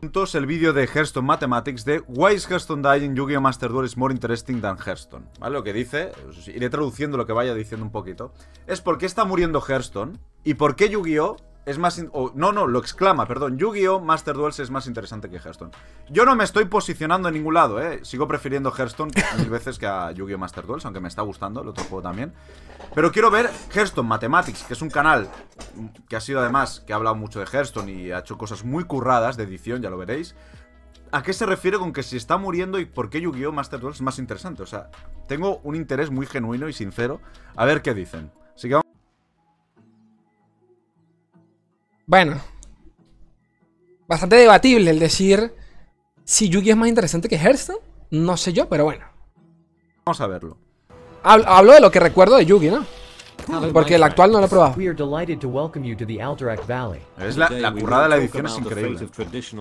El vídeo de Hearthstone Mathematics de Why is Hearthstone dying? Yu-Gi-Oh! Master Duel is more interesting than Hearthstone. ¿Vale? Lo que dice, iré traduciendo lo que vaya diciendo un poquito. Es por qué está muriendo Hearthstone y por qué Yu-Gi-Oh! Es más... no, no, lo exclama, perdón. Yu-Gi-Oh! Master Duels es más interesante que Hearthstone. Yo no me estoy posicionando en ningún lado, ¿eh? Sigo prefiriendo Hearthstone mil veces que a Yu-Gi-Oh! Master Duels, aunque me está gustando el otro juego también. Pero quiero ver Hearthstone Mathematics, que es un canal que ha sido además, que ha hablado mucho de Hearthstone y ha hecho cosas muy curradas de edición, ya lo veréis. ¿A qué se refiere con que si está muriendo y por qué Yu-Gi-Oh! Master Duels es más interesante? O sea, tengo un interés muy genuino y sincero a ver qué dicen. Bueno. Bastante debatible el decir si Yugi es más interesante que Hearthstone. No sé yo, pero bueno. a verlo. Hablo, hablo de lo que recuerdo de Yugi, ¿no? Porque el actual no lo he probado. We are delighted to welcome you to the Alderac Valley. Es la, la currada de la edición es increíble.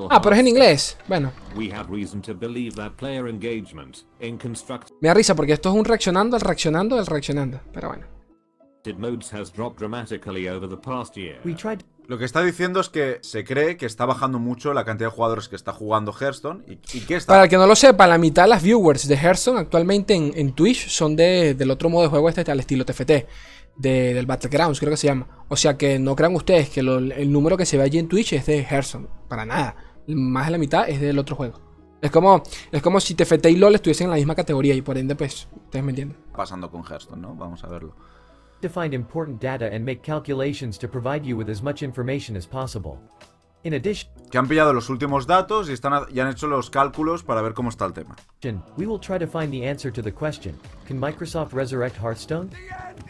Ah, pero es en inglés. Bueno, me da risa porque esto es un reaccionando, el reaccionando, el reaccionando. Pero bueno. Lo que está diciendo es que se cree que está bajando mucho la cantidad de jugadores que está jugando Hearthstone y, y que está... Para el que no lo sepa, la mitad de las viewers de Hearthstone actualmente en, en Twitch son de, del otro modo de juego este al estilo TFT. de- del Battlegrounds, creo que se llama. O sea que no crean ustedes que lo- el número que se ve allí en Twitch es de Hearthstone. Para nada. Más de la mitad es del otro juego. Es como, es como si TFT y LOL estuviesen en la misma categoría y por ende, pues, ustedes me entienden. pasando con Hearthstone, ¿no? Vamos a verlo. To find important data and make calculations to provide you with as much information as possible. In addition, Que han pillado los últimos datos y, están, y han hecho los cálculos para ver cómo está el tema. we will try to find the answer to the question Can Microsoft resurrect Hearthstone?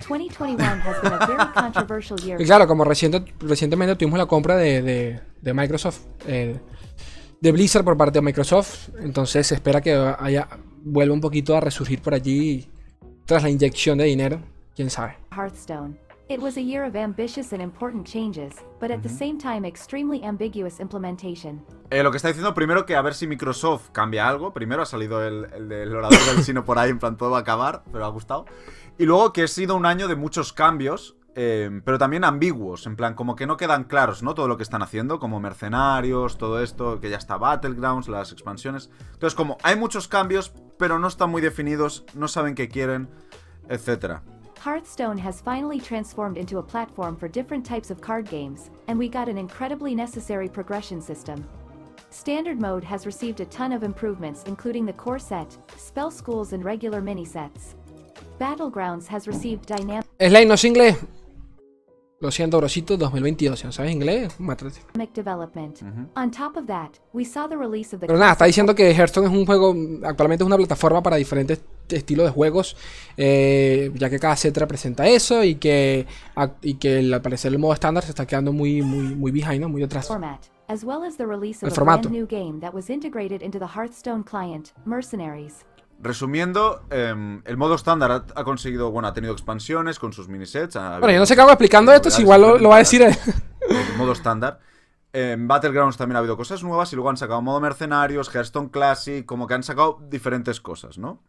2021 has been a very controversial year. Y claro, como reciente, recientemente tuvimos la compra de, de- de Microsoft, eh, de Blizzard por parte de Microsoft, entonces se espera que haya, vuelva un poquito a resurgir por allí tras la inyección de dinero, quién sabe. Hearthstone. It was a year of ambitious and important changes, but at the same time extremely ambiguous implementation. Eh, lo que está diciendo primero que a ver si Microsoft cambia algo. Primero ha salido el, el del orador del sino por ahí, en plan todo va a acabar, pero ha gustado. Y luego que ha sido un año de muchos cambios, eh, pero también ambiguos, en plan como que no quedan claros, ¿no? Todo lo que están haciendo, como mercenarios, todo esto, que ya está Battlegrounds, las expansiones. Entonces como hay muchos cambios, pero no están muy definidos, no saben qué quieren, etcétera. Hearthstone has finally transformed into a platform for different types of card games, and we got an incredibly necessary progression system. Standard mode has received a ton of improvements including the core set, spell schools and regular mini sets. Battlegrounds has received dynamic Slay, no es inglés. Lo siento, brosito, 2022. Si no sabes inglés, mátate. development. On top of that, we saw the release of the Pero nada, está diciendo que Hearthstone es un juego, actualmente es una plataforma para diferentes estilos de juegos, eh, ya que cada set representa eso y que, a- y que al parecer el modo estándar se está quedando muy, muy, muy behind, ¿no? muy atrás. as well as the release El of a formato. brand new game that was integrated into the Hearthstone client, Mercenaries. Resumiendo, em, el modo estándar ha, ha conseguido, bueno, ha tenido expansiones con sus minisets. ha Bueno, yo no sé qué hago explicando esto, si igual lo, lo va a decir él. el modo estándar. En Battlegrounds también ha habido cosas nuevas y luego han sacado modo mercenarios, Hearthstone Classic, como que han sacado diferentes cosas, ¿no?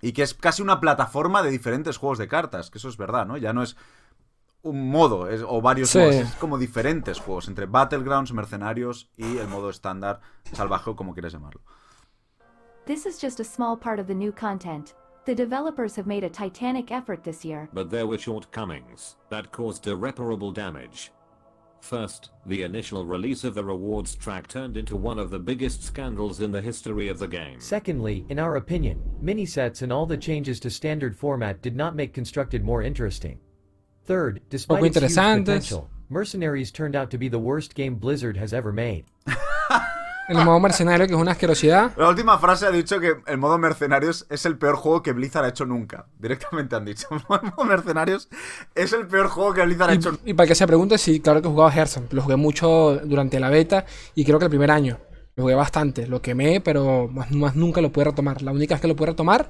Y que es casi una plataforma de diferentes juegos de cartas, que eso es verdad, ¿no? Ya no es un modo es- o varios Sí. modos, es como diferentes juegos entre Battlegrounds, mercenarios y el modo estándar, salvaje o como quieras llamarlo. This is just a small part of the new content. The developers have made a titanic effort this year. But there were shortcomings that caused irreparable damage. First, the initial release of the rewards track turned into one of the biggest scandals in the history of the game. Secondly, in our opinion, mini sets and all the changes to standard format did not make Constructed more interesting. Third, despite Poco its huge potential, Mercenaries turned out to be the worst game Blizzard has ever made. El modo mercenario, que es una asquerosidad. La última frase ha dicho que el modo mercenarios es el peor juego que Blizzard ha hecho nunca. Directamente han dicho. El modo mercenarios es el peor juego que Blizzard ha hecho nunca. Y para que se pregunte, sí, claro que he jugado Hearthstone. Lo jugué mucho durante la beta y creo que el primer año. Lo jugué bastante. Lo quemé, pero más, más nunca lo pude retomar. La única vez que lo pude retomar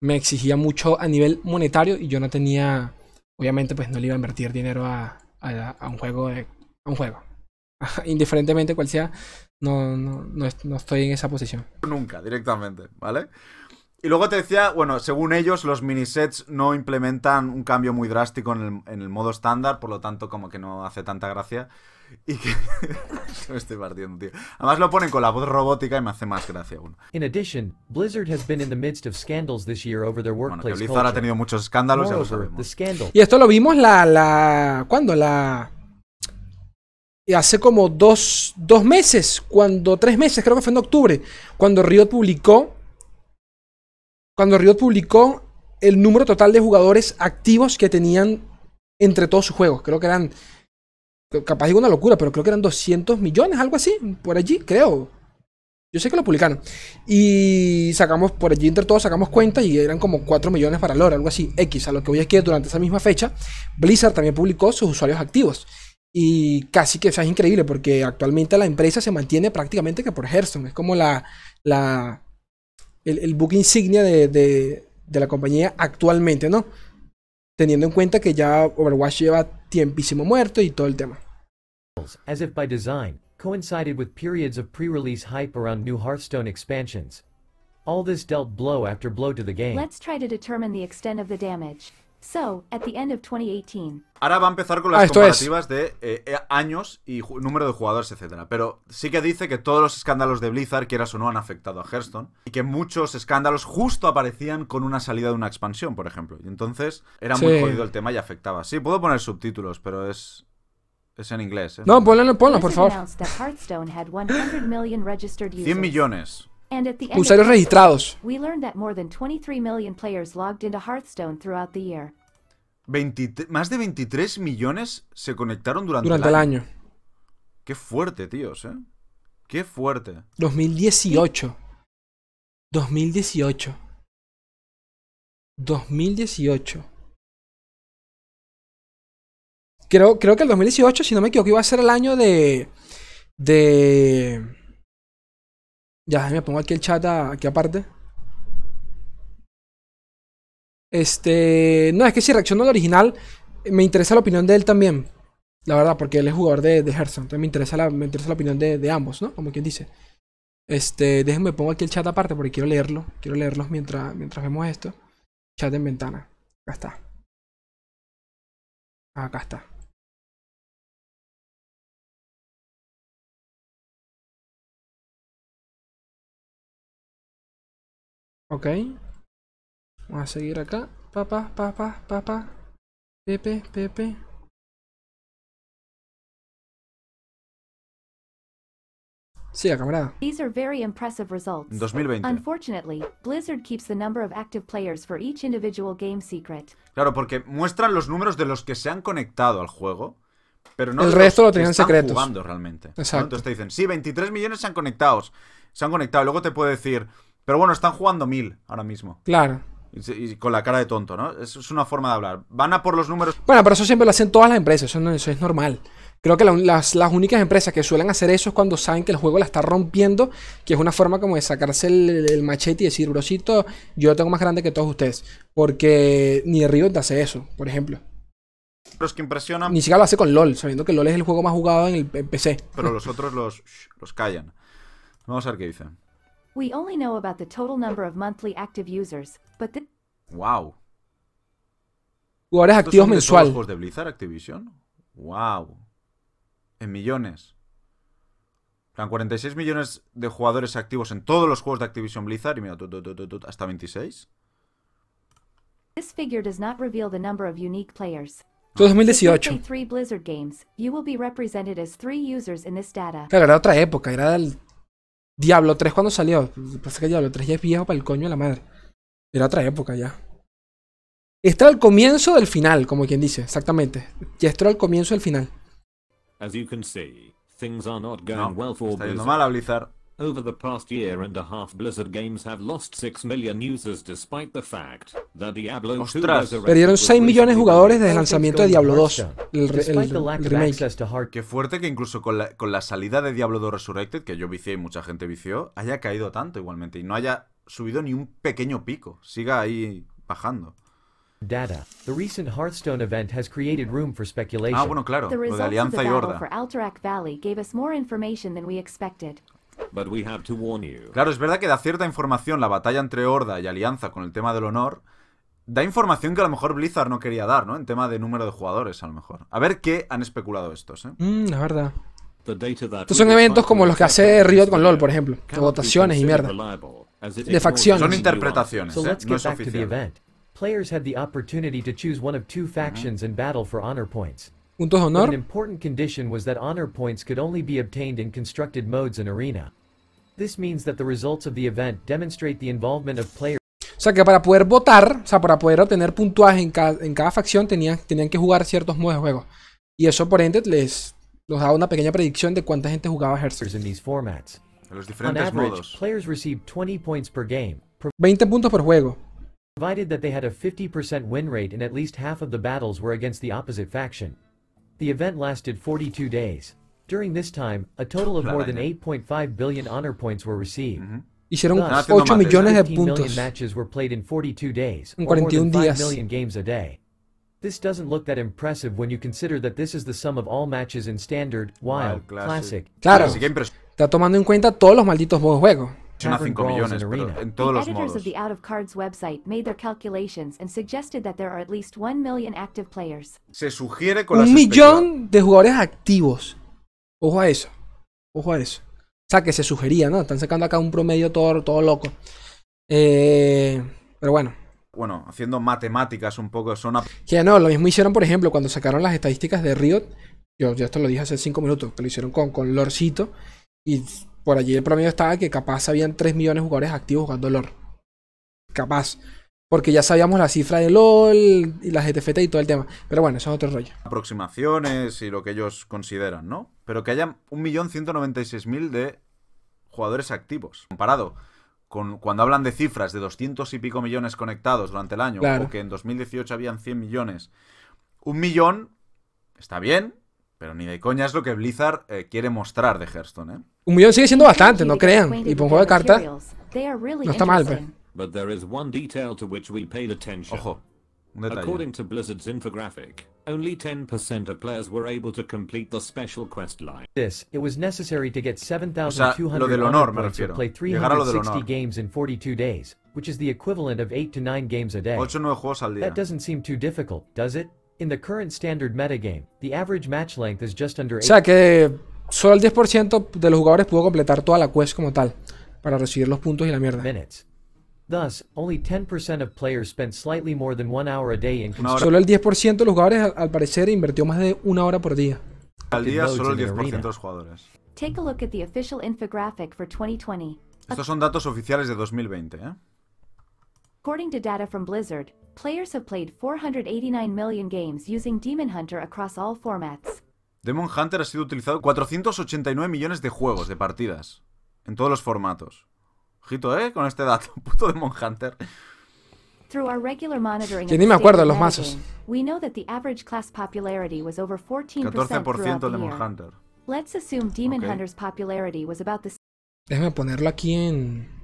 me exigía mucho a nivel monetario y yo no tenía. Obviamente, pues no le iba a invertir dinero a, a- a un juego. de- a un juego. Indiferentemente cual sea, no, no, no, es- no estoy en esa posición. nunca, directamente, ¿vale? Y luego te decía, bueno, según ellos, los minisets no implementan un cambio muy drástico en el, en el modo estándar, por lo tanto, como que no hace tanta gracia. Y que. me estoy partiendo, tío. Además, lo ponen con la voz robótica y me hace más gracia aún. In addition, Blizzard has been in the midst of scandals this year over their Bueno, que workplace Blizzard ha culture. tenido muchos escándalos, ya lo sabemos. scandal Y esto lo vimos la. la ¿Cuándo? La. Hace como dos, dos meses, cuando. Tres meses, creo que fue en octubre. Cuando Riot publicó. Cuando Riot publicó el número total de jugadores activos que tenían entre todos sus juegos. Creo que eran. Capaz digo una locura, pero creo que eran 200 millones, algo así, por allí, creo. Yo sé que lo publicaron. Y sacamos, por allí entre todos sacamos cuenta y eran como 4 millones para LoL, algo así. X, a lo que voy es que durante esa misma fecha, Blizzard también publicó sus usuarios activos. Y casi que o sea, es increíble porque actualmente la empresa se mantiene prácticamente que por Hearthstone. Es como la, la, el, el book insignia de, de- de la compañía actualmente, ¿no? Teniendo en cuenta que ya Overwatch lleva tiempísimo muerto y todo el tema. as if by design, coincided with periods of pre-release hype around new Hearthstone expansions. All this dealt blow after blow to the game. Let's try to determine the extent of the damage. So, at the end of 2018, Ahora va a empezar con Ah, las es. comparativas de eh, eh, años y número de jugadores, etcétera. Pero sí que dice que todos los escándalos de Blizzard, quieras o no, han afectado a Hearthstone. Y que muchos escándalos justo aparecían con una salida de una expansión, por ejemplo. Y entonces era muy Sí. jodido el tema y afectaba. Sí, puedo poner subtítulos, pero es. Es en inglés, ¿eh? No, ponlo, ponlo, por favor. announced that Hearthstone had 100 million registered users. 100 millones. Usuarios registrados. We learned that more than 23 million players logged into Hearthstone throughout the year. 23 más de 23 millones se conectaron durante, Durante el año. Qué fuerte, tíos, ¿eh? Qué fuerte. 2018. 2018. 2018. Creo, creo que el 2018, si no me equivoco, iba a ser el año de. De. Ya, me pongo aquí el chat a- aquí aparte. Este. No, es que si reacciono al original, me interesa la opinión de él también. La verdad, porque él es jugador de, de Hearthstone. Entonces me interesa la, me interesa la opinión de, ambos, ¿no? Como quien dice. Este, déjenme pongo aquí el chat aparte porque quiero leerlo. Quiero leerlos mientras, mientras vemos esto. Chat en ventana. Acá está. Acá está. Ok. Vamos a seguir acá. Papá, papá, papá. Pepe, Pepe. Siga, camarada. These are very impressive results. En 2020. Unfortunately, Blizzard keeps the number of active players for each individual game secret. Claro, porque muestran los números de los que se han conectado al juego, pero no El de resto los lo que tenían están secretos. jugando realmente. ¿no? Exacto. Entonces te dicen, sí, 23 millones se han conectado. Se han conectado. Y luego te puede decir, pero bueno, están jugando 1000 ahora mismo. Claro. Y, con la cara de tonto, ¿no? Eso es una forma de hablar. Van a por los números. Bueno, pero eso siempre lo hacen todas las empresas, eso, no- eso es normal. Creo que la- las, las únicas empresas que suelen hacer eso es cuando saben que el juego la está rompiendo, que es una forma como de sacarse el, el machete y decir, brocito, yo lo tengo más grande que todos ustedes. Porque ni Riot hace eso, por ejemplo. Los que impresionan, Ni siquiera lo hace con LOL, sabiendo que LOL es el juego más jugado en el en PC. pero los otros los, los callan. Vamos a ver qué dicen. We only know about the total number of monthly active users, but this ¡Wow! Jugadores ¿Estos activos de mensual. juegos de Blizzard Activision? ¡Wow! En millones. Plan, 46 millones de jugadores activos en todos los juegos de Activision Blizzard y mira, tu, tu, tu, tu, tu, hasta 26. this figure does not reveal the number of unique players. Todo If you 2018. play three Blizzard games, you will be represented as three users in this data. Claro, era otra época, era el Diablo 3 cuando salió. Pasa que Diablo 3 ya es viejo para el coño de la madre. Era otra época ya. Este era el comienzo del final, como quien dice, exactamente. Ya esto era el comienzo del final. As you can see, things are not going No, well for está yendo mal a Blizzard. Over the past year and a half, Blizzard Games have lost 6 million users despite the fact that Diablo 2 Ostras. Resurrected Perdieron was 6 millones de jugadores desde el lanzamiento de Diablo in 2. Hearthstone? El, re- remake. Qué fuerte que incluso con la, con la salida de Diablo 2 Resurrected, que yo vicié y mucha gente vició, haya caído tanto igualmente y no haya subido ni un pequeño pico. Siga ahí bajando. data, the recent Hearthstone event has created room for speculation. Ah, bueno, claro. The Lo de results of the Alianza y battle Horda. for Alterac Valley gave us more information than we expected. But we have to warn you. Claro, es verdad que da cierta información la batalla entre Horda y Alianza con el tema del honor. Da información que a lo mejor Blizzard no quería dar, ¿no? En tema de número de jugadores, a lo mejor. A ver qué han especulado estos, ¿eh? Mm, es verdad. Estos son eventos como los que hace Riot con LoL, por ejemplo. De votaciones y mierda. De facciones. Son interpretaciones, ¿eh? No es oficial. Players had the opportunity to choose one of two factions and battle for honor points. Puntos de But an important condition was that honor points could only be obtained in constructed modes and Arena. This means that the results of the event demonstrate the involvement of players O sea que para poder votar, o sea, para poder obtener puntuaje en cada, en cada facción, tenían, tenían que jugar ciertos modos de juego. Y eso, por ende, les nos daba una pequeña predicción de cuánta gente jugaba Hearthstone. in these formats. En los On diferentes average, modos. players received 20 points per game, 20 puntos por juego. provided that they had a 50% win rate and at least half of the battles were against the opposite faction. The event lasted 42 days. During this time, a total of more than Claro. 8.5 billion honor points were received. Hicieron Están haciendo 8 mates, millones de 15 million puntos. matches were played in 42 days, En or more than 41 5 días. million games a day. This doesn't look that impressive when you consider that this is the sum of all matches in Standard, Wild, Wild, Classic. Classic, Claro. Está tomando en cuenta todos los malditos modos juego. 5 Tavern Brawls millones, pero en todos the los editors modos. of the Out of Cards website made their calculations and suggested that there are at least 1 million active players. Se sugiere con Un millón de jugadores activos. Ojo a eso. Ojo a eso. O sea, que se sugería, ¿no? Están sacando acá un promedio todo, todo loco. Eh, pero bueno. Bueno, haciendo matemáticas un poco, son a- Que no, lo mismo hicieron, por ejemplo, cuando sacaron las estadísticas de Riot. Yo, yo esto lo dije hace 5 minutos, que lo hicieron con, con Lorcito. Y por allí el promedio estaba que capaz habían 3 millones de jugadores activos jugando LOR. Capaz. Porque ya sabíamos la cifra de LOL y la GTFT y todo el tema. Pero bueno, eso es otro rollo. aproximaciones y lo que ellos consideran, ¿no? Pero que haya 1.196.000 de jugadores activos. Comparado con cuando hablan de cifras de 200 y pico millones conectados durante el año, Claro. o que en 2018 habían 100 millones. Un millón está bien, pero ni de coña es lo que Blizzard eh, quiere mostrar de Hearthstone, ¿eh? Un millón sigue siendo bastante, no to crean. Y por un juego de cartas, no está mal, pues. interesting. But there is one detail to which we paid attention. Ojo, un detalle. According to Blizzard's infographic, only 10% of players were able to complete the special quest line. this, it was necessary to get O sea, 7,200 lo del honor points refiero. play Llegar a lo del 360 honor. games in 42 days, which is the equivalent of 8 to 9 games a day. 8 o 9 juegos al día. That doesn't seem too difficult, does it? In the current standard metagame, the average match length is just under O 8 sea que solo el 10% de los jugadores pudo completar toda la quest como tal. Para recibir los puntos y la mierda. minutes. Thus, only 10% of players spent slightly more than one hour a day in Solo el 10% de los jugadores, al, al parecer, invirtió más de una hora por día. al día, solo el in 10% Arena. de los jugadores. Take a look at the official infographic for 2020. Estos son datos oficiales de 2020, ¿eh? According to data from Blizzard, players have played 489 million games using Demon Hunter across all formats. Demon Hunter ha sido utilizado 489 millones de juegos, de partidas, en todos los formatos. Ojito, ¿eh? Con este dato. Puto Demon Hunter. Through our regular monitoring ni the me acuerdo los mazos. we know that the average class popularity was over 14% throughout 14% the Demon. Hunter. Let's assume Demon. Hunter's popularity was about the Déjame ponerlo aquí en.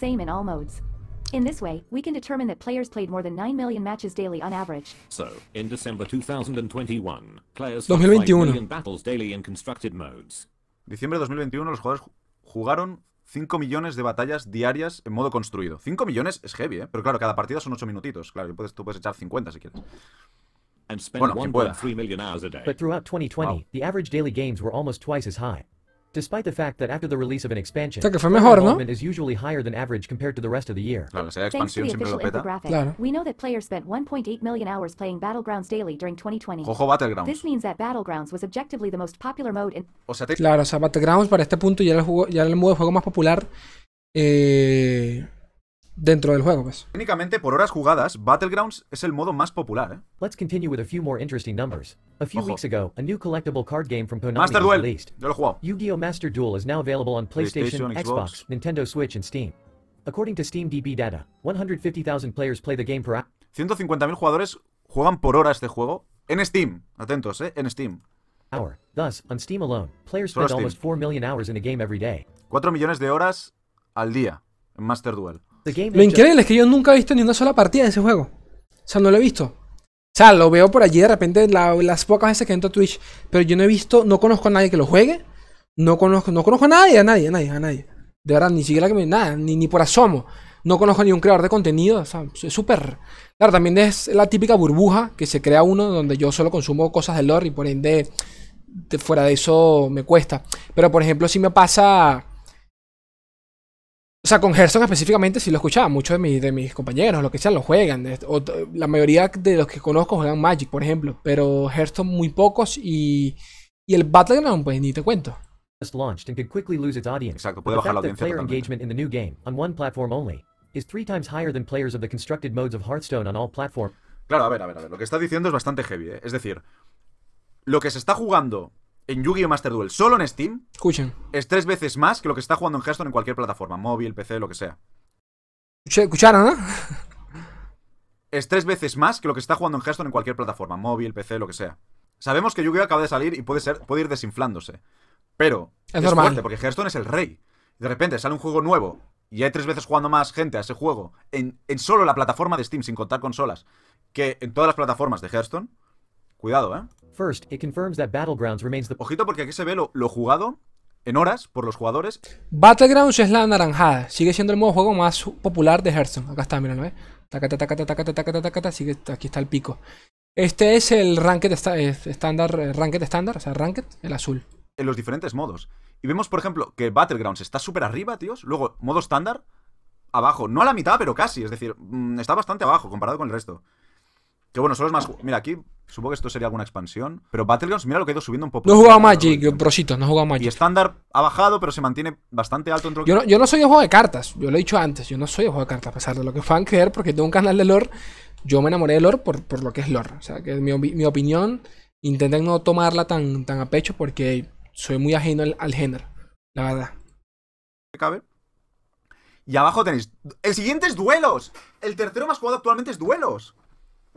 Same in all modes. In this way, we can determine that players played more than 9 million matches daily on average. So, in December 2021, players fought 5 2021. million battles daily in constructed modes. Diciembre 2021 los jugadores ju- jugaron 5 millones de batallas diarias en modo construido. 5 millones es heavy, ¿eh? Pero claro, cada partida son 8 minutitos. Claro, y puedes, tú puedes echar 50 si quieres. And spent Bueno, quien pueda. 1.3 million hours a day. But throughout 2020, Wow. the average daily games were almost twice as high. Despite the fact that after the release of an expansion, O sea, que fue mejor, ¿no? is usually higher than average compared to the rest of the year. Claro, to expansión the siempre lo peta. infographic, Claro. we know that players spent 1.8 million hours playing Battlegrounds daily during 2020. Jojo Battlegrounds. This means that Battlegrounds was objectively the most popular mode in O sea, te- Claro, o sea, Battlegrounds para este punto ya era el, juego, ya era el modo de juego más popular eh, dentro del juego, pues. técnicamente, por horas jugadas, Battlegrounds es el modo más popular, ¿eh? Let's continue with a few more interesting numbers. A few Ojo. weeks ago, a new collectible card game from Konami Master Duel. released. Yo lo he jugado. Yu-Gi-Oh! Master Duel is now available on PlayStation, PlayStation, Xbox, Xbox. Nintendo Switch, and Steam. According to Steam DB data, 150,000 players play the game per hour. 150.000 jugadores juegan por hora este juego en Steam. Atentos, ¿eh? En Steam. Thus, on Steam alone, players Solo spend Steam. almost 4 million hours in a game every day. 4 millones de horas al día en Master Duel. Lo increíble es que yo nunca he visto ni una sola partida de ese juego. O sea, no lo he visto. O sea, lo veo por allí de repente la- las pocas veces que entro a Twitch. Pero yo no he visto, no conozco a nadie que lo juegue. No conozco, no conozco a nadie, a nadie, a nadie, a nadie. De verdad, ni siquiera que me. Nada, ni, ni por asomo. No conozco ni un creador de contenido. O sea, es súper. Claro, también es la típica burbuja que se crea uno donde yo solo consumo cosas de lore y por ende. de- fuera de eso me cuesta. Pero por ejemplo, si me pasa. O sea, con Hearthstone específicamente sí lo escuchaba. Muchos de, mis- de mis compañeros, lo que sea, lo juegan. O la mayoría de los que conozco juegan Magic, por ejemplo. Pero Hearthstone muy pocos y, y el Battleground, pues ni te cuento. just launched and could quickly lose its audience. Exacto, puede the bajar la audiencia player totalmente. engagement in the new game, on one platform only, is three times higher than players of the constructed modes of Hearthstone on all platforms. Claro, a ver, a ver, a ver. Lo que estás diciendo es bastante heavy, ¿eh? Es decir, lo que se está jugando en Yu-Gi-Oh! Master Duel solo en Steam Escuchen. es tres veces más que lo que está jugando en Hearthstone en cualquier plataforma, móvil, PC, lo que sea. Escuch- ¿Escucharon, no? Es tres veces más que lo que está jugando en Hearthstone en cualquier plataforma, móvil, PC, lo que sea. Sabemos que Yu-Gi-Oh! acaba de salir y puede, ser, puede ir desinflándose. Pero Es normal. fuerte porque Hearthstone es el rey. De repente sale un juego nuevo y hay tres veces jugando más gente a ese juego en, en solo la plataforma de Steam, sin contar consolas, que en todas las plataformas de Hearthstone. Cuidado, ¿eh? First, it confirms that Battlegrounds remains the Ojito porque aquí se ve lo, lo jugado en horas por los jugadores. Battlegrounds es la anaranjada. Sigue siendo el modo juego más popular de Hearthstone. Acá está, míralo, ¿eh? Tacata, tacata, tacata, tacata, tacata. Sigue, aquí está el pico. Este es el ranked eh, estándar, eh, ranked estándar, o sea, ranked, el azul. en los diferentes modos. Y vemos, por ejemplo, que Battlegrounds está súper arriba, tíos. Luego, modo estándar, abajo. No a la mitad, pero casi. Es decir, mm, está bastante abajo comparado con el resto. Que bueno, son los más... Mira, aquí supongo que esto sería alguna expansión. Pero Battlegrounds, mira lo que ha ido subiendo un poco. No he jugado Magic, brosito, no he jugado Y Magic. estándar ha bajado, pero se mantiene bastante alto dentro Yo no, yo no soy de juego de cartas, yo lo he dicho antes, yo no soy de juego de cartas, a pesar de lo que puedan creer, porque tengo un canal de lore, yo me enamoré de lore por, por lo que es lore. O sea, que mi, mi opinión, intenten no tomarla tan, tan a pecho porque soy muy ajeno al, al género, la verdad. que cabe. Y abajo tenéis... El siguiente es duelos. El tercero más jugado actualmente es duelos.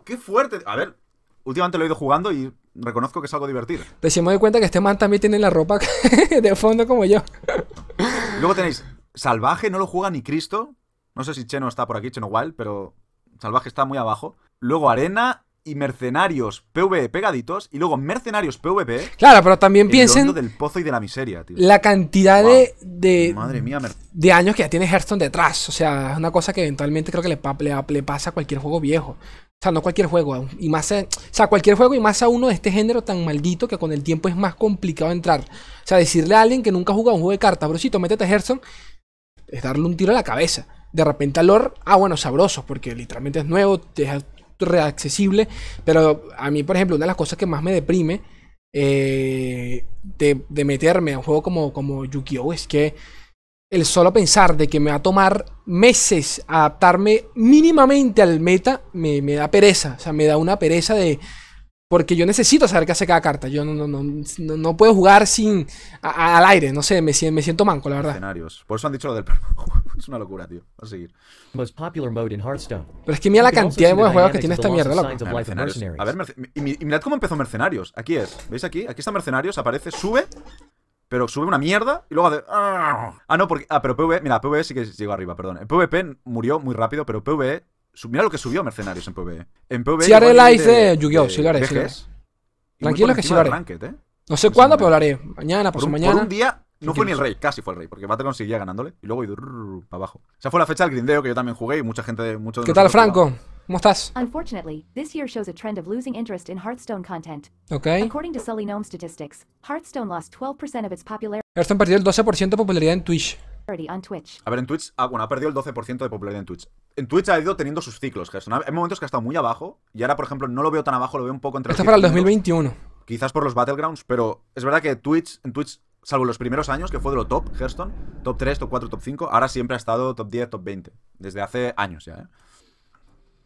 Qué fuerte. A ver, últimamente lo he ido jugando y reconozco que es algo divertido. Me doy cuenta que este man también tiene la ropa de fondo como yo. Luego tenéis Salvaje, no lo juega ni Cristo. No sé si Cheno está por aquí, Cheno Wild, pero Salvaje está muy abajo. Luego Arena y Mercenarios PvE pegaditos. Y luego Mercenarios PvP. Claro, pero también el piensen del pozo y de la miseria, tío. la cantidad Wow. de, de, Madre mía, de años que ya tiene Hearthstone detrás. O sea, es una cosa que eventualmente creo que le, pa- le, le pasa a cualquier juego viejo. O sea, no cualquier juego. Y más a- o sea, cualquier juego y más a uno de este género tan maldito que con el tiempo es más complicado entrar. O sea, decirle a alguien que nunca ha jugado un juego de cartas, brocito, métete a Hearthstone, es darle un tiro a la cabeza. De repente a lore, ah, bueno, sabroso, porque literalmente es nuevo, es reaccesible. Pero a mí, por ejemplo, una de las cosas que más me deprime eh, de, de meterme a un juego como, como Yu-Gi-Oh! es que el solo pensar de que me va a tomar meses adaptarme mínimamente al meta me, me da pereza. O sea, me da una pereza de. Porque yo necesito saber qué hace cada carta. Yo no, no, no, no, no puedo jugar sin. a- al aire. No sé, me, me siento manco, la verdad. Mercenarios. Por eso han dicho lo del perro. es una locura, tío. Va a seguir. most popular mode in Hearthstone. Pero es que mira la cantidad de juegos que tiene esta mierda, loco. A ver, y mirad cómo empezó Mercenarios. Aquí es. ¿Veis aquí? Aquí está Mercenarios, aparece, sube, pero sube una mierda y luego hace. Ah, no, porque. Ah, pero PvE. Mira, PvE sí que llegó arriba, perdón. En PvP murió muy rápido, pero PvE. su- Mira lo que subió Mercenarios en PvE. En PvE. Sí haré nivel de Yu-Gi-Oh! Sí lo haré, Tranquilo que sí encima lo haré. ¿eh? No sé cuándo, pero lo haré. Mañana, Por un, mañana. por un día no fue ni el rey, casi fue el rey, porque Battleground seguía ganándole y luego ido para abajo. Esa fue la fecha del grindeo que yo también jugué y mucha gente. Mucho de ¿Qué tal, Franco? ¿Cómo estás? Unfortunately, this year shows a trend of losing interest in Hearthstone content. Ok. According to Sully Gnome statistics, Hearthstone lost 12% of its popularity Hearthstone perdió el 12% de popularidad en Twitch. on Twitch. A ver, en Twitch, ah, bueno, ha perdido el 12% de popularidad en Twitch. En Twitch ha ido teniendo sus ciclos, Gerson. Hay momentos que ha estado muy abajo y ahora, por ejemplo, no lo veo tan abajo, lo veo un poco entre Esto es los para el 10 primeros, 2021. Quizás por los Battlegrounds, pero es verdad que Twitch, en Twitch, salvo los primeros años, que fue de lo top, Hearthstone, top 3, top 4, top 5, ahora siempre ha estado top 10, top 20. Desde hace años ya, ¿eh?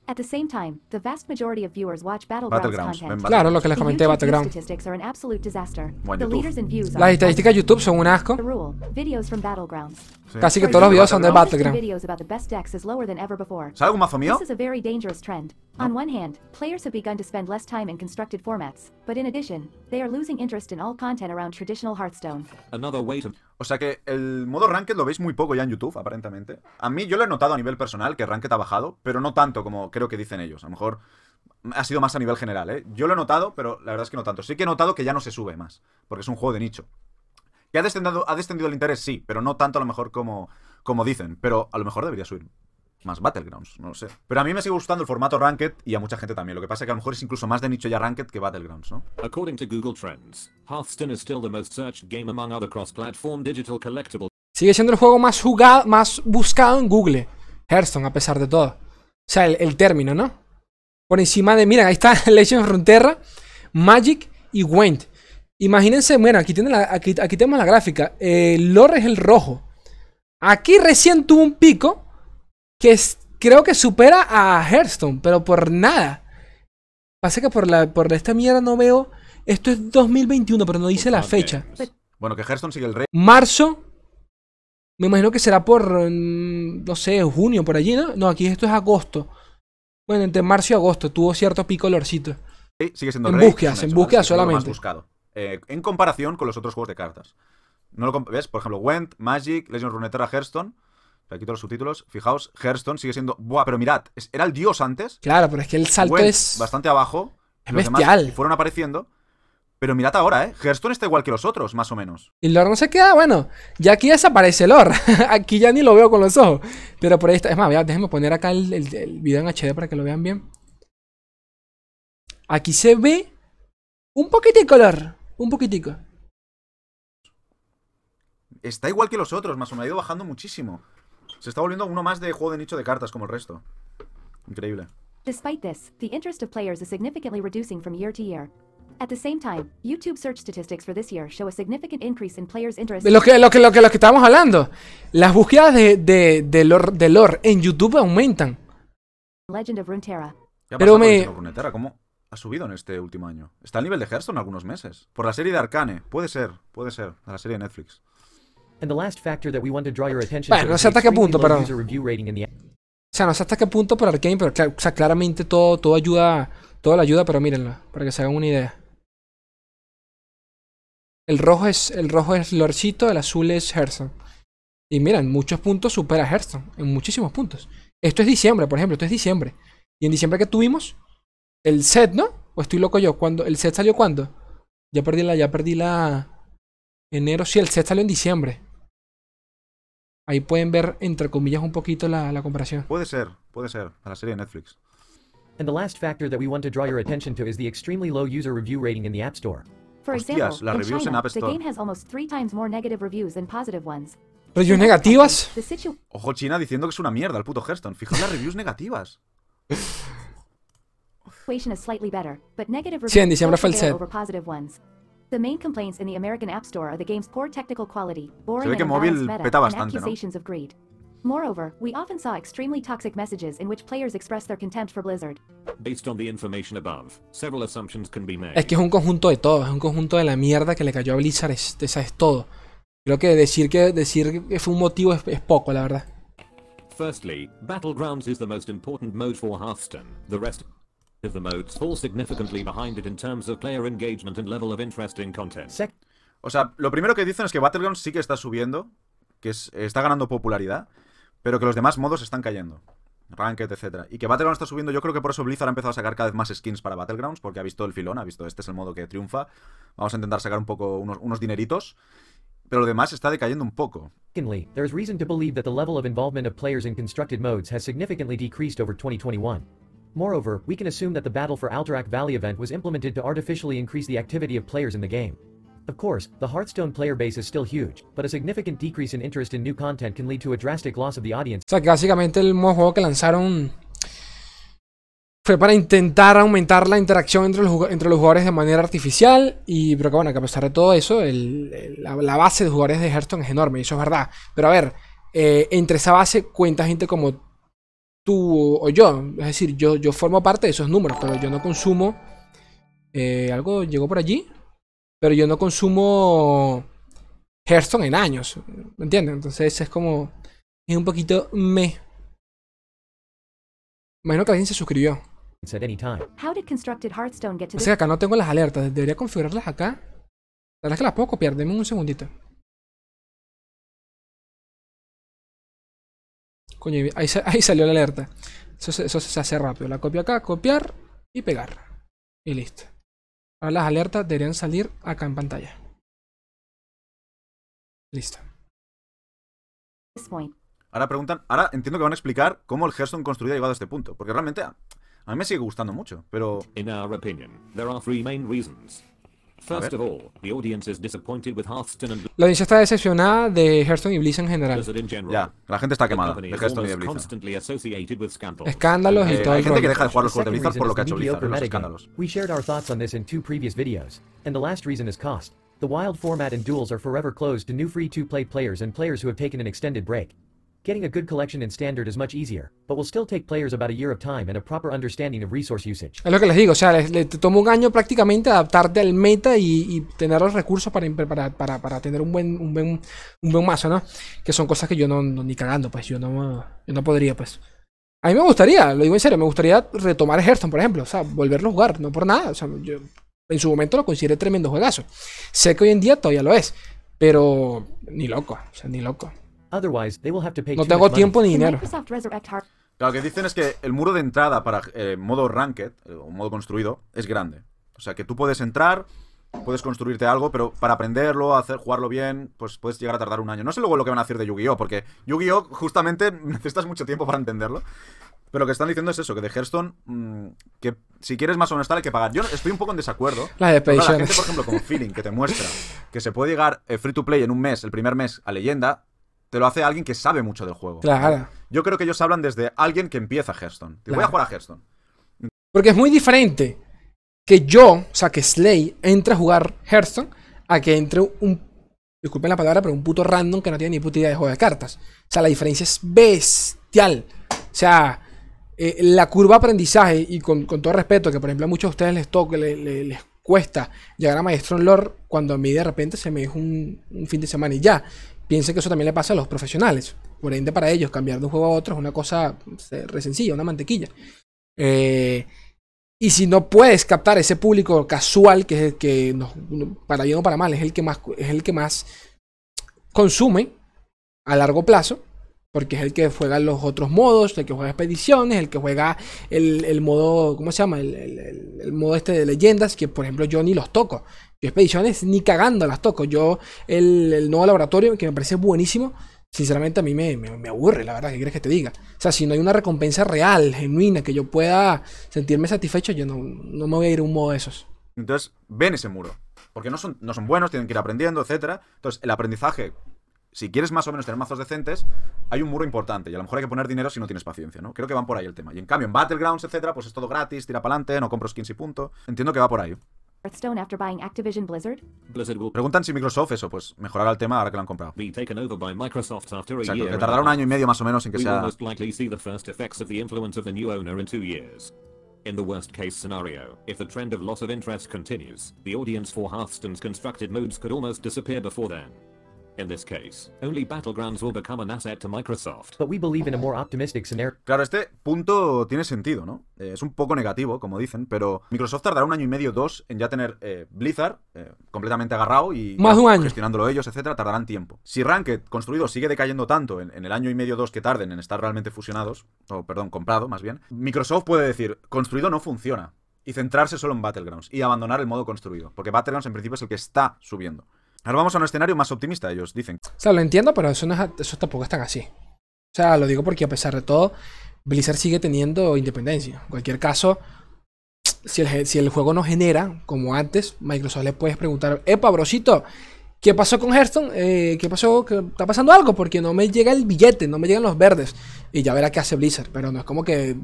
At the same time, the vast majority of viewers watch Battlegrounds, Battlegrounds, content. ven, Claro, lo que les comenté, Battleground. statistics are an absolute disaster. Buen the YouTube. leaders in views Las are estadísticas de YouTube son un asco. the rule. Videos from Battlegrounds. Sí. Casi que todos los videos son de Battleground. videos about the best decks is lower than ever before. ¿Sabe algún mazo mío? This is a very dangerous trend. On one hand, players have begun to spend less time in constructed formats, but in addition, they are losing interest in all content around traditional Hearthstone. Another way to O sea que el modo Ranked lo veis muy poco ya en YouTube, aparentemente. A mí yo lo he notado a nivel personal que Ranked ha bajado, pero no tanto como creo que dicen ellos. A lo mejor ha sido más a nivel general, ¿eh? Yo lo he notado, pero la verdad es que no tanto. Sí que he notado que ya no se sube más, porque es un juego de nicho. Que ha descendido, ha descendido el interés, sí, pero no tanto a lo mejor como, como dicen. Pero a lo mejor debería subir más Battlegrounds, no lo sé. Pero a mí me sigue gustando el formato Ranked y a mucha gente también. Lo que pasa es que a lo mejor es incluso más de nicho ya Ranked que Battlegrounds, ¿no? According to Google Trends, Hearthstone is still the most searched game among other cross-platform digital collectible Sigue siendo el juego más jugado, más buscado en Google. Hearthstone, a pesar de todo. O sea, el, el término, ¿no? Por encima de, miren, ahí está Legend of Frontera, Magic y Gwent. Imagínense, bueno, aquí, tienen la- aquí, aquí tenemos la gráfica. El lore es el rojo. Aquí recién tuvo un pico que es- creo que supera a Hearthstone, pero por nada. Pasa que por, la, por esta mierda no veo. Esto es 2021, pero no dice la fecha. Bueno, que Hearthstone sigue el rey. Marzo. Me imagino que será por, mm, no sé, junio, por allí, ¿no? No, aquí esto es agosto. Bueno, entre marzo y agosto tuvo cierto pico olorcito. Sigue siendo el En rey. búsquedas, en búsquedas solamente. buscado. Eh, en comparación con los otros juegos de cartas. No lo ¿Ves? Por ejemplo, Went, Magic, Legend of Runeterra, Hearthstone. Aquí todos los subtítulos. Fijaos, Hearthstone sigue siendo. Buah, pero mirad, es- era el dios antes. Claro, pero es que el salto es. bastante abajo. es los demás bestial. fueron apareciendo. Pero mirad ahora, ¿eh? Hearthstone está igual que los otros, más o menos. Y el lore no se queda, bueno. Ya aquí desaparece el lore. aquí ya ni lo veo con los ojos. Pero por ahí está. Es más, déjenme poner acá el, el- el video en HD para que lo vean bien. Aquí se ve un poquitico color. Un poquitico. Está igual que los otros, más o menos. Ha ido bajando muchísimo. Se está volviendo uno más de juego de nicho de cartas como el resto. Increíble. Despite this, the interest of players is significantly reducing from year to year. At the same time, YouTube search statistics for this year show a significant increase in players' interest. De lo que, lo que, lo que, lo que estábamos hablando. Las búsquedas de, de, de, lore, de lore en YouTube aumentan. Legend of Runeterra. ¿Qué ha Pero me- Runeterra? ¿Cómo ha subido en este último año? Está al nivel de Hearthstone algunos meses. Por la serie de Arcane. Puede ser, puede ser. De la serie de Netflix. And the last factor that we want to draw your attention Bueno, no sé hasta qué punto, pero- O sea, no sé hasta qué punto por Arkane, pero o sea, claramente todo, todo ayuda. Todo le ayuda, pero mírenlo, para que se hagan una idea. El rojo es, el rojo es Lorcito, el azul es Hearthstone. Y mira, en muchos puntos supera Hearthstone. En muchísimos puntos. Esto es diciembre, por ejemplo, esto es diciembre. Y en diciembre que tuvimos el set, ¿no? ¿O estoy loco yo? ¿Cuándo? ¿El set salió cuándo? Ya perdí la, ya perdí la. Enero, sí, el set salió en diciembre. Ahí pueden ver, entre comillas, un poquito la, la comparación. Puede ser, puede ser. De la serie de Netflix. And the last factor that we want to draw your attention to is the extremely low user review rating in the App Store. For Hostias, example, las in China, the game has almost three times more negative reviews than positive ones. Reviews negativas. Ojo, China diciendo que es una mierda el puto Hearthstone. Fijaos las reviews negativas. situation is slightly better, but negative reviews Sí, diciembre fue el set. over positive ones. The main complaints in the American App Store are the game's poor technical quality, boring ve and que móvil imbalanced meta, peta and bastante, ¿no? accusations of greed. Moreover, we often saw extremely toxic messages in which players express their contempt for Blizzard. Based on the information above, several assumptions can be made. Es que es un conjunto de todo, es un conjunto de la mierda que le cayó a Blizzard, es, esa es todo. Creo que decir que decir que fue un motivo es, es poco, la verdad. Firstly, Battlegrounds is the most important mode for Hearthstone. The rest of the modes fall significantly behind it in terms of player engagement and level of interest in content. Sec- O sea, lo primero que dicen es que Battlegrounds sí que está subiendo, que es- está ganando popularidad, pero que los demás modos están cayendo. Ranked, etcétera. Y que Battlegrounds está subiendo, yo creo que por eso Blizzard ha empezado a sacar cada vez más skins para Battlegrounds, porque ha visto el filón, ha visto este es el modo que triunfa. Vamos a intentar sacar un poco unos, unos dineritos. Pero lo demás está decayendo un poco. Secondly, there is reason to believe that the level of involvement of players in constructed modes has significantly decreased over 2021. Moreover, we can assume that the Battle for Alterac Valley event was implemented to artificially increase the activity of players in the game. Of course, the Hearthstone player base is still huge, but a significant decrease in interest in new content can lead to a drastic loss of the audience O sea, que básicamente el modo juego que lanzaron fue para intentar aumentar la interacción entre los, entre los jugadores de manera artificial. Y pero que bueno, que a pesar de todo eso, el- el- la, la base de jugadores de Hearthstone es enorme, y eso es verdad. Pero a ver, eh, entre esa base cuenta gente como tú o yo. Es decir, yo, yo formo parte de esos números, pero yo no consumo. eh, algo llegó por allí, pero yo no consumo Hearthstone en años. ¿Me entiendes? Entonces es como. Es un poquito me. Imagino que alguien se suscribió. at any time. How did constructed Hearthstone get to Así this que acá no tengo las alertas. Debería configurarlas acá. La verdad es que las puedo copiar. Denme un segundito. Coño, ahí, sa- ahí salió la alerta. Eso, se- eso se hace rápido. La copio acá, copiar. y pegar. Y listo. Ahora las alertas deberían salir acá en pantalla. Listo. Ahora preguntan, ahora entiendo que van a explicar cómo el Hearthstone construido ha llegado a este punto. Porque realmente a, a mí me sigue gustando mucho. Pero In our opinion, there are three main reasons. First ver. of all, the audience is disappointed with Hearthstone and La audiencia está decepcionada de Hearthstone y Blizzard en general. Blizzard in general. ya, la gente está The quemada company de is Hearthstone y de almost Blizzard. constantly associated with scandals. Escándalos y Eh, todo hay el gente que rollo. deja de jugar los The juegos de second Blizzard reason por lo is que ha the hecho Blizzard, mediocre los metagame. escándalos. We shared our thoughts on this in two previous videos. And the last reason is cost. The wild format and duels are forever closed to new free-to-play players and players who have taken an extended break. Getting a good collection in standard is much easier, but will still take players about a year of time and a proper understanding of resource usage. Es lo que les digo, o sea, le toma un año prácticamente adaptarte al meta y, y tener los recursos para, para, para, para tener un buen, un, buen, un buen mazo, ¿no? Que son cosas que yo no, no- ni cagando, pues yo no, yo no podría, pues. A mí me gustaría, lo digo en serio, me gustaría retomar Hearthstone, por ejemplo, o sea, volverlo a jugar, no por nada, o sea, yo en su momento lo consideré tremendo juegazo. Sé que hoy en día todavía lo es, pero ni loco, o sea, ni loco. Otherwise, they will have to pay No tengo tiempo ni dinero. Claro, lo que dicen es que el muro de entrada para eh, modo ranked, eh, o modo construido, es grande. O sea, que tú puedes entrar, puedes construirte algo, pero para aprenderlo, hacer jugarlo bien, pues puedes llegar a tardar un año. No sé luego lo que van a hacer de Yu-Gi-Oh! Porque Yu-Gi-Oh! justamente necesitas mucho tiempo para entenderlo. Pero lo que están diciendo es eso, que de Hearthstone, mm, que si quieres más o menos tal hay que pagar. Yo estoy un poco en desacuerdo. Pero claro, la gente, por ejemplo, como Feeling, que te muestra que se puede llegar eh, free to play en un mes, el primer mes, a leyenda, te lo hace alguien que sabe mucho del juego. Claro. Yo creo que ellos hablan desde alguien que empieza Hearthstone. Te voy a Claro. jugar a Hearthstone. Porque es muy diferente que yo, o sea, que Slay entre a jugar Hearthstone a que entre un, disculpen la palabra, pero un puto random que no tiene ni puta idea de juego de cartas. O sea, la diferencia es bestial. O sea, eh, la curva de aprendizaje, y con, con todo respeto, que por ejemplo a muchos de ustedes les toca, le- le- les cuesta llegar a maestro en lore, cuando a mí de repente se me dijo un, un fin de semana y ya. Piensen que eso también le pasa a los profesionales. Por ende, para ellos, cambiar de un juego a otro es una cosa eh, re sencilla, una mantequilla. Eh, y si no puedes captar ese público casual, que es el que, nos- para bien o para mal, es el que más, es el que más consume a largo plazo, porque es el que juega los otros modos, el que juega expediciones, el que juega el, el modo, ¿cómo se llama? El- el- el modo este de leyendas, que por ejemplo yo ni los toco. Yo expediciones ni cagando las toco. Yo el, nuevo laboratorio, que me parece buenísimo, sinceramente a mí me, me- me aburre, la verdad, ¿qué quieres que te diga? O sea, si no hay una recompensa real, genuina, que yo pueda sentirme satisfecho, yo no, no me voy a ir a un modo de esos. Entonces, ven ese muro. Porque no son, no son buenos, tienen que ir aprendiendo, etcétera. Entonces, el aprendizaje, si quieres más o menos tener mazos decentes, hay un muro importante. Y a lo mejor hay que poner dinero si no tienes paciencia, ¿no? Creo que van por ahí el tema. Y en cambio, en Battlegrounds, etcétera, pues es todo gratis, tira para adelante, no compro skins y punto. Entiendo que va por ahí. Hearthstone after buying Activision Blizzard? Blizzard will Preguntan si Microsoft, eso, pues mejorará el tema ahora que lo han comprado. be taken over by Microsoft after a Exacto, year. que and tardará un año y medio más o menos sin que We will sea. most likely see the first effects of the influence of the new owner in two years. In the worst case scenario, if the trend of loss of interest continues, the audience for Hearthstone's constructed modes could almost disappear before then. In this case, only Battlegrounds will become an asset to Microsoft. But we believe in a more optimistic scenario. Claro, este punto tiene sentido, ¿no? Eh, es un poco negativo, como dicen, pero Microsoft tardará un año y medio, dos, en ya tener eh, Blizzard eh, completamente agarrado y Más de un año. gestionándolo ellos, etcétera, tardarán tiempo. Si Ranked construido sigue decayendo tanto en, en el año y medio, dos que tarden en estar realmente fusionados, o perdón, comprado más bien, Microsoft puede decir, construido no funciona. Y centrarse solo en Battlegrounds y abandonar el modo construido. Porque Battlegrounds en principio es el que está subiendo. Ahora vamos a un escenario más optimista, ellos dicen. O sea, lo entiendo, pero eso, no es, eso tampoco es tan así. O sea, lo digo porque a pesar de todo, Blizzard sigue teniendo independencia. En cualquier caso, si el, si el juego no genera, como antes, Microsoft le puedes preguntar, epa, brosito, ¿qué pasó con Hearthstone? Eh, ¿Qué pasó? ¿Qué- ¿Está pasando algo? Porque no me llega el billete, no me llegan los verdes. Y ya verá qué hace Blizzard. Pero no es como que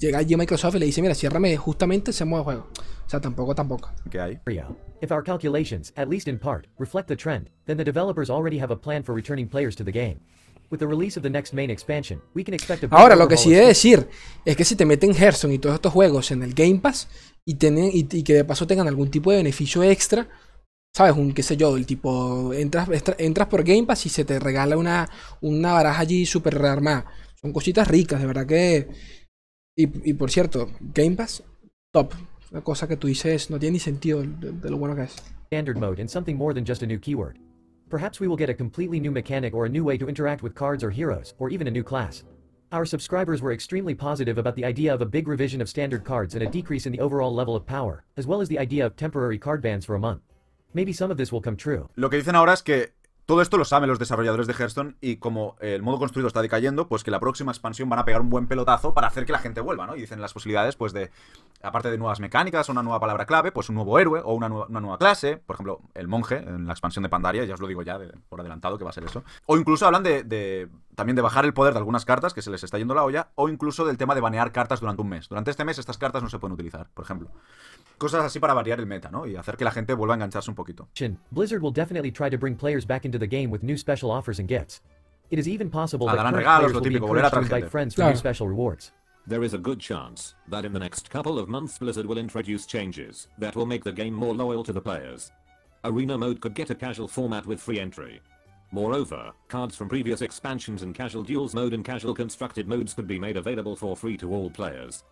llega allí Microsoft y le dice, mira, ciérrame justamente ese modo de juego. O sea, tampoco, tampoco. que hay? If our calculations, at least in part, reflect the trend, then the developers already have a plan for returning players to the game. With the release of the next main expansion, we can expect a Ahora, lo que sí of decir es que si te meten Hearthstone y todos estos juegos en el Game Pass y, tienen, y, y que de paso tengan algún tipo de beneficio extra, ¿sabes? Un qué sé yo, el tipo, entras, extra- entras por Game Pass y se te regala una, una baraja allí súper rearmada. Son cositas ricas, de verdad que... Y, y por cierto, Game Pass, top. Una cosa que tú dices no tiene ni sentido de, de lo bueno que es. standard mode and something more than just a new keyword. Perhaps we will get a completely new mechanic or a new way to interact with cards or heroes, or even a new class. Our subscribers were extremely positive about the idea of a big revision of standard cards and a decrease in the overall level of power, as well as the idea of temporary card bans for a month. Maybe some of this will come true. Lo que dicen ahora es que todo esto lo saben los desarrolladores de Hearthstone y como el modo construido está decayendo, pues que la próxima expansión van a pegar un buen pelotazo para hacer que la gente vuelva, ¿no? Y dicen las posibilidades, pues de, aparte de nuevas mecánicas una nueva palabra clave, pues un nuevo héroe o una, nueva, clase, por ejemplo, el monje en la expansión de Pandaria, ya os lo digo ya por adelantado que va a ser eso. O incluso hablan de- también de bajar el poder de algunas cartas que se les está yendo la olla, o incluso del tema de banear cartas durante un mes. Durante este mes estas cartas no se pueden utilizar, por ejemplo. Cosas así para variar el meta, ¿no? Y hacer que la gente vuelva a engancharse un poquito. Blizzard will definitely try to bring players back into the game with new special offers and gifts. It is even possible Ah, that darán current regalos, players lo will be típico, encouraged to invite friends for Claro. new special rewards. There is a good chance that in the next couple of months Blizzard will introduce changes that will make the game more loyal to the players. Arena mode could get a casual format with free entry. Moreover, cards from previous expansions and casual duels mode and casual constructed modes could be made available for free to all players.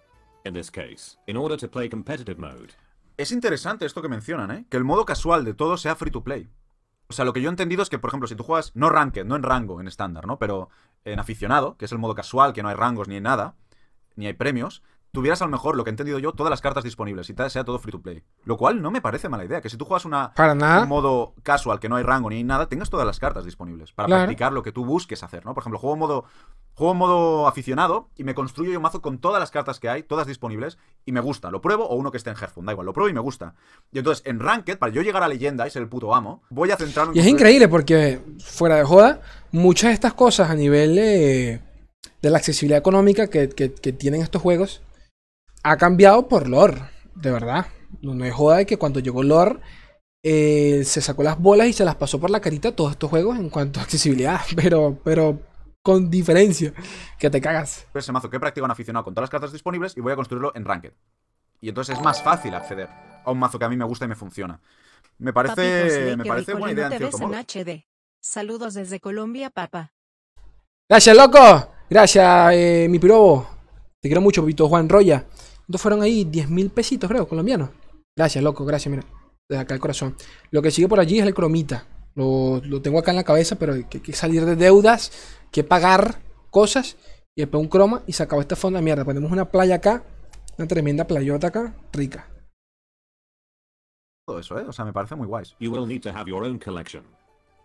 In this case, in order to play competitive mode, Es interesante esto que mencionan, ¿eh? Que el modo casual de todo sea free to play. O sea, lo que yo he entendido es que, por ejemplo, si tú juegas, no ranked, no en rango, en estándar, ¿no? Pero en aficionado, que es el modo casual, que no hay rangos ni hay nada, ni hay premios, tuvieras a lo mejor, lo que he entendido yo, todas las cartas disponibles y sea todo free to play. Lo cual no me parece mala idea, que si tú juegas una, Para nada. un modo casual, que no hay rango ni hay nada, tengas todas las cartas disponibles para Claro. practicar lo que tú busques hacer, ¿no? Por ejemplo, juego en modo, juego en modo aficionado y me construyo yo un mazo con todas las cartas que hay, todas disponibles, y me gusta. Lo pruebo o uno que esté en Hearthstone, da igual, lo pruebo y me gusta. Y entonces, en Ranked, para yo llegar a leyenda y ser el puto amo, voy a centrarme en Y es construir- increíble porque, fuera de joda, muchas de estas cosas a nivel de, de la accesibilidad económica que, que- que tienen estos juegos ha cambiado por lore, de verdad. No, no es joda de que cuando llegó lore eh, se sacó las bolas y se las pasó por la carita a todos estos juegos en cuanto a accesibilidad, pero, pero con diferencia, que te cagas. ese mazo que he practicado en aficionado con todas las cartas disponibles y voy a construirlo en Ranked. Y entonces es más fácil acceder a un mazo que a mí me gusta y me funciona. Me parece, lee me parece buena idea en te ves cierto modo. en HD. Saludos desde Colombia, papá. Gracias, loco. Gracias, eh, mi pirobo. Te quiero mucho, Pito Juan Roya. ¿Cuántos fueron ahí? 10 mil pesitos, creo, colombianos. Gracias, loco, gracias, mira. Desde acá el corazón. Lo que sigue por allí es el cromita. Lo, lo tengo acá en la cabeza, pero hay que, hay que salir de deudas, que pagar cosas. Y después un croma y se acabó esta fonda de mierda. Ponemos una playa acá, una tremenda playota acá, rica. Todo eso, ¿eh? O sea, me parece muy guays. you will need to have your own collection.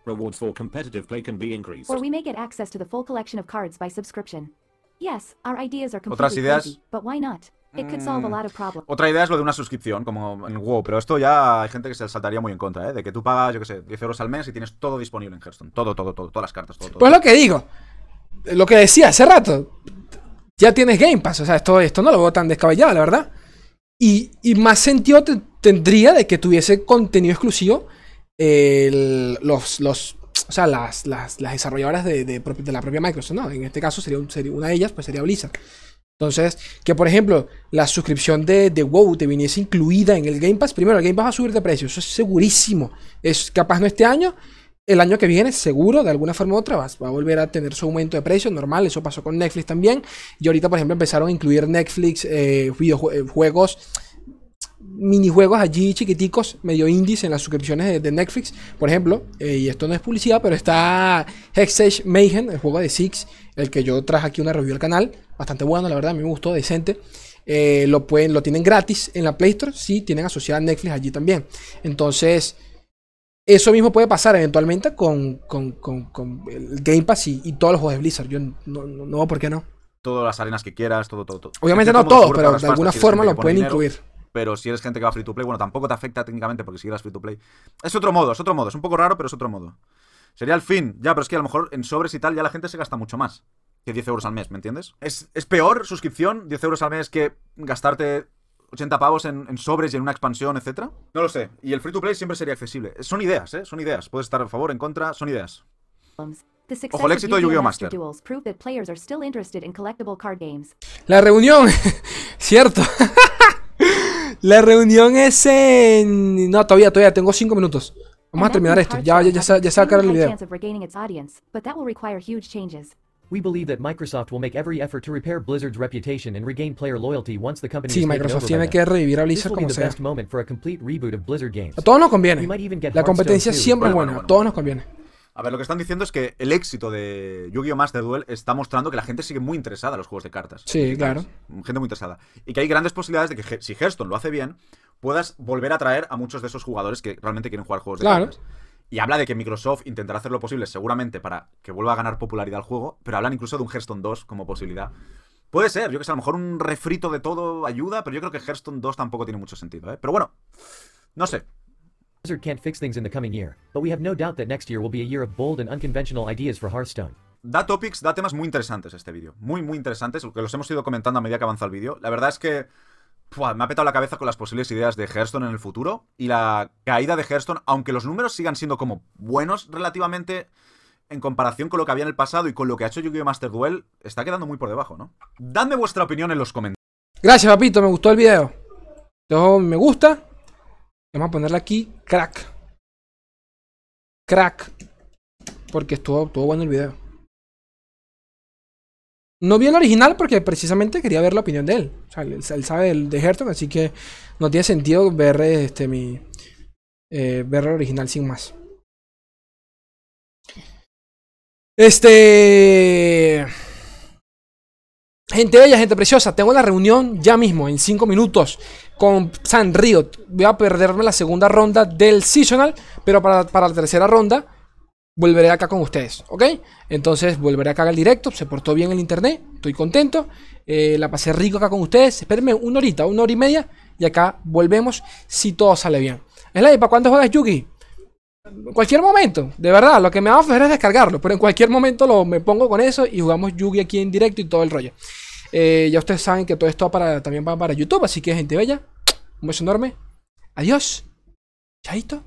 Rewards for competitive play can be increased. Or we may get access to the full collection of cards by subscription. Yes, our ideas are Otras completely ideas? crazy, but why not? It could solve a Mm. lot of problems. Otra idea es lo de una suscripción, como en el WoW, pero esto ya hay gente que se le saltaría muy en contra, ¿eh? De que tú pagas, yo qué sé, 10 euros al mes y tienes todo disponible en Hearthstone. Todo, todo, todo, todas las cartas, todo, todo. Pues lo que digo, lo que decía hace rato, ya tienes Game Pass, o sea, esto, esto no lo veo tan descabellado, la verdad. Y, y más sentido te- tendría de que tuviese contenido exclusivo el- los, los, o sea, las, las, las desarrolladoras de, de, de la propia Microsoft, ¿no? En este caso sería, un- sería una de ellas, pues sería Blizzard. Entonces, que por ejemplo, la suscripción de, de WoW te viniese incluida en el Game Pass. Primero, el Game Pass va a subir de precio, eso es segurísimo. Es capaz no este año, el año que viene, seguro, de alguna forma u otra, va, a volver a tener su aumento de precio normal. Eso pasó con Netflix también. Y ahorita, por ejemplo, empezaron a incluir Netflix eh, videojuegos, minijuegos allí chiquiticos, medio indies en las suscripciones de, de Netflix. Por ejemplo, eh, y esto no es publicidad, pero está Hexage Mayhem, el juego de Six, el que yo traje aquí una review al canal. Bastante bueno, la verdad, a mí me gustó, decente. Eh, lo, pueden, lo tienen gratis en la Play Store, sí, tienen asociada Netflix allí también. Entonces, eso mismo puede pasar eventualmente con, con, con- con el Game Pass y, y todos los juegos de Blizzard. Yo no, no, por qué no. Todas las arenas que quieras, todo, todo, todo. Obviamente En no todos, pero de alguna si eres forma lo pueden dinero, incluir. Pero si eres gente que va free to play, bueno, tampoco te afecta técnicamente porque si eras free to play. Es otro modo, es otro modo. Es un poco raro, pero es otro modo. Sería el fin. Ya, pero es que a lo mejor en sobres y tal ya la gente se gasta mucho más que 10 euros al mes, ¿me entiendes? Es, es peor suscripción, 10 euros al mes, que gastarte 80 pavos en, en sobres y en una expansión, etcétera. No lo sé. Y el free to play siempre sería accesible. Son ideas, ¿eh? Son ideas. Puedes estar a favor, en contra, son ideas. Ojo, el éxito de Yu-Gi-Oh! Master. La reunión, cierto. La reunión es en. No, todavía, todavía, tengo 5 minutos. Vamos a terminar esto. Ya, ya, ya, se- ya se va a acabar el video. We believe that Microsoft will make every effort to repair Blizzard's reputation and regain player loyalty once the company Sí, Microsoft tiene que revivir a This Blizzard will be como the sea. best moment for a complete reboot of Blizzard games. A todos nos We conviene. might even get La competencia 2. siempre es Bueno, buena. bueno, A bueno. todos nos conviene. A ver, lo que están diciendo es que el éxito de Yu-Gi-Oh! Master Duel está mostrando que la gente sigue muy interesada en los juegos de cartas. Sí, claro. Gente muy interesada. Y que hay grandes posibilidades de que si Hearthstone lo hace bien, puedas volver a atraer a muchos de esos jugadores que realmente quieren jugar juegos de Claro. cartas. Y habla de que Microsoft intentará hacer lo posible seguramente para que vuelva a ganar popularidad el juego, pero hablan incluso de un Hearthstone 2 como posibilidad. Puede ser, yo que sé, a lo mejor un refrito de todo ayuda, pero yo creo que Hearthstone 2 tampoco tiene mucho sentido, ¿eh? Pero bueno, no sé. Blizzard can't fix things in the coming year, but we have no doubt that next year will be a year of bold and unconventional ideas for Hearthstone. Da topics, da temas muy interesantes este vídeo. Muy, muy interesantes, que los hemos ido comentando a medida que avanza el vídeo. La verdad es que me ha petado la cabeza con las posibles ideas de Hearthstone en el futuro y la caída de Hearthstone, aunque los números sigan siendo como buenos relativamente en comparación con lo que había en el pasado y con lo que ha hecho Yu-Gi-Oh! Master Duel, está quedando muy por debajo, ¿no? Dadme vuestra opinión en los comentarios. Gracias, papito, me gustó el video. Dejo me gusta. Vamos a ponerle aquí crack. Crack. Porque estuvo, estuvo bueno el video. No vi el original porque precisamente quería ver la opinión de él. O sea, él, sabe del- de Hertog, así que no tiene sentido ver este mi eh, ver el original sin más. Este. Gente bella, gente preciosa, tengo la reunión ya mismo, en 5 minutos, con San Riot. Voy a perderme la segunda ronda del Seasonal, pero para, para la tercera ronda volveré acá con ustedes, ¿ok? Entonces volveré acá al directo, se portó bien el internet, estoy contento, eh, la pasé rico acá con ustedes. Espérenme una horita, una hora y media, y acá volvemos si todo sale bien. Es la ¿para cuándo juegas Yugi? Cualquier momento, de verdad, lo que me va a hacer es descargarlo, pero en cualquier momento lo, me pongo con eso y jugamos Yugi aquí en directo y todo el rollo. Eh, ya ustedes saben que todo esto para, también va para YouTube, así que gente bella, un beso enorme. Adiós. Chaito.